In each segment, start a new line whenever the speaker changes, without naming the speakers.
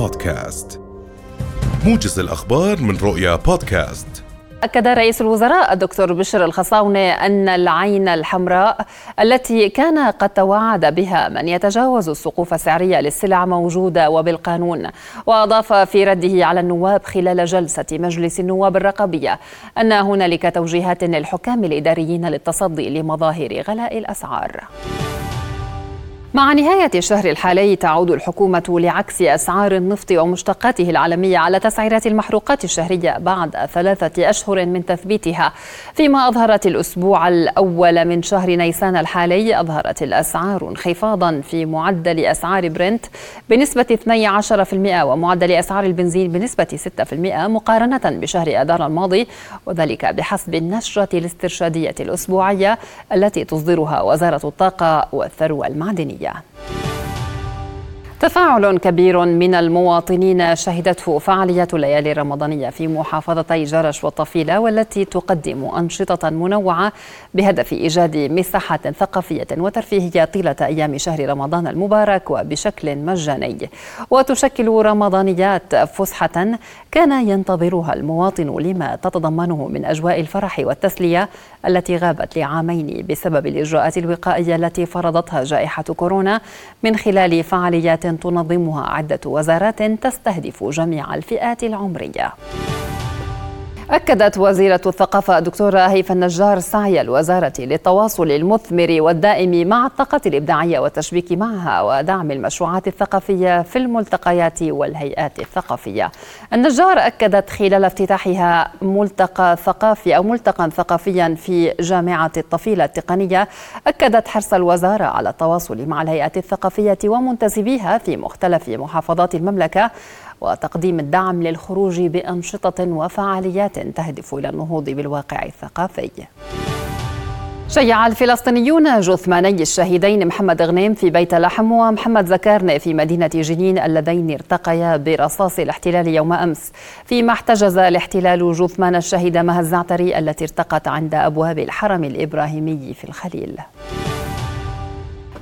بودكاست. موجز الأخبار من رؤيا بودكاست.
أكد رئيس الوزراء الدكتور بشر الخصاونة أن العين الحمراء التي كان قد توعد بها من يتجاوز السقوف السعرية للسلع موجودة وبالقانون وأضاف في رده على النواب خلال جلسة مجلس النواب الرقابية أن هنالك توجيهات للحكام الإداريين للتصدي لمظاهر غلاء الأسعار. مع نهاية الشهر الحالي تعود الحكومة لعكس أسعار النفط ومشتقاته العالمية على تسعيرات المحروقات الشهرية بعد ثلاثة أشهر من تثبيتها. فيما أظهرت الأسبوع الأول من شهر نيسان الحالي أظهرت الأسعار انخفاضا في معدل أسعار برنت بنسبة 12% ومعدل أسعار البنزين بنسبة 6% مقارنة بشهر آذار الماضي وذلك بحسب النشرة الاسترشادية الأسبوعية التي تصدرها وزارة الطاقة والثروة المعدنية. Yeah. تفاعل كبير من المواطنين شهدته فعالية الليالي الرمضانية في محافظتي جرش والطفيلة والتي تقدم أنشطة منوعة بهدف إيجاد مساحة ثقافية وترفيهية طيلة أيام شهر رمضان المبارك وبشكل مجاني. وتشكل رمضانيات فسحة كان ينتظرها المواطن لما تتضمنه من أجواء الفرح والتسلية التي غابت لعامين بسبب الإجراءات الوقائية التي فرضتها جائحة كورونا من خلال فعاليات تنظمها عدة وزارات تستهدف جميع الفئات العمرية. أكدت وزيرة الثقافة الدكتورة هيفا النجار سعي الوزارة للتواصل المثمر والدائم مع الطاقة الإبداعية والتشبيك معها ودعم المشروعات الثقافية في الملتقيات والهيئات الثقافية. النجار أكدت خلال افتتاحها ملتقى ثقافي أو ملتقى ثقافيا في جامعة الطفيلة التقنية أكدت حرص الوزارة على التواصل مع الهيئات الثقافية ومنتسبيها في مختلف محافظات المملكة وتقديم الدعم للخروج بأنشطة وفعاليات تهدف إلى النهوض بالواقع الثقافي. شيع الفلسطينيون جثماني الشهيدين محمد غنيم في بيت لحم ومحمد زكارني في مدينة جنين اللذين ارتقيا برصاص الاحتلال يوم أمس فيما احتجز الاحتلال جثمان الشهيدة مها الزعتري التي ارتقت عند أبواب الحرم الإبراهيمي في الخليل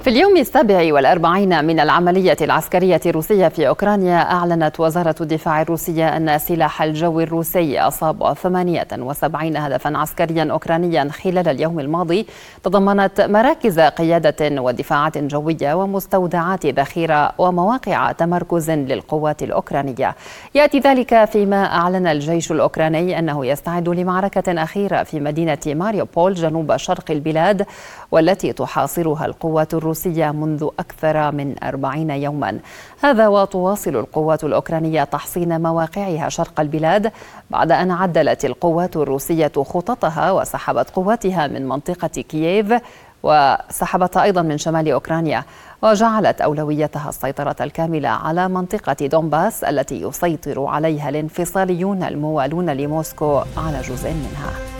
في اليوم السابع والأربعين من العملية العسكرية الروسية في أوكرانيا أعلنت وزارة الدفاع الروسية أن سلاح الجو الروسي أصاب 78 هدفا عسكريا أوكرانيا خلال اليوم الماضي. تضمنت مراكز قيادة ودفاعات جوية ومستودعات ذخيرة ومواقع تمركز للقوات الأوكرانية. يأتي ذلك فيما أعلن الجيش الأوكراني أنه يستعد لمعركة أخيرة في مدينة ماريوبول جنوب شرق البلاد والتي تحاصرها القوات الروسية. الروسية منذ أكثر من أربعين يوما. هذا وتواصل القوات الأوكرانية تحصين مواقعها شرق البلاد بعد أن عدلت القوات الروسية خططها وسحبت قواتها من منطقة كييف وسحبتها أيضا من شمال أوكرانيا وجعلت أولويتها السيطرة الكاملة على منطقة دونباس التي يسيطر عليها الانفصاليون الموالون لموسكو على جزء منها.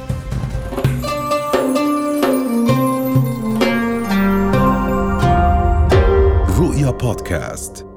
بودكاست